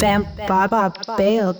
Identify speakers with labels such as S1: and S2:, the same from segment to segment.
S1: Bam, bam bam bam bam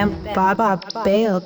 S1: Bam Baba Bailed.